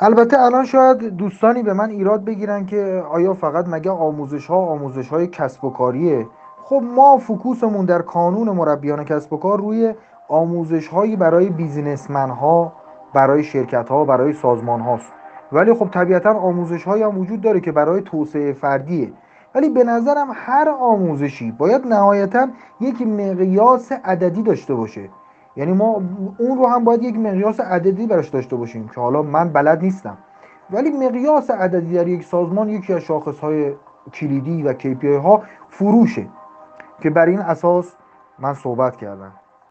البته الان شاید دوستانی به من ایراد بگیرن که آیا فقط مگه آموزش ها آموزش های کسب و کاریه؟ خب ما فکوسمون در کانون مربیان کسب و کار روی آموزش هایی برای بیزینسمن ها برای شرکت ها برای سازمان هاست ولی خب طبیعتا آموزش هایی هم وجود داره که برای توسعه فردیه. ولی به نظرم هر آموزشی باید نهایتا یک مقیاس عددی داشته باشه. یعنی ما اون رو هم باید یک مقیاس عددی براش داشته باشیم که حالا من بلد نیستم. ولی مقیاس عددی در یک سازمان یکی از شاخص های کلیدی و KPI ها فروشه که بر این اساس من صحبت کردم.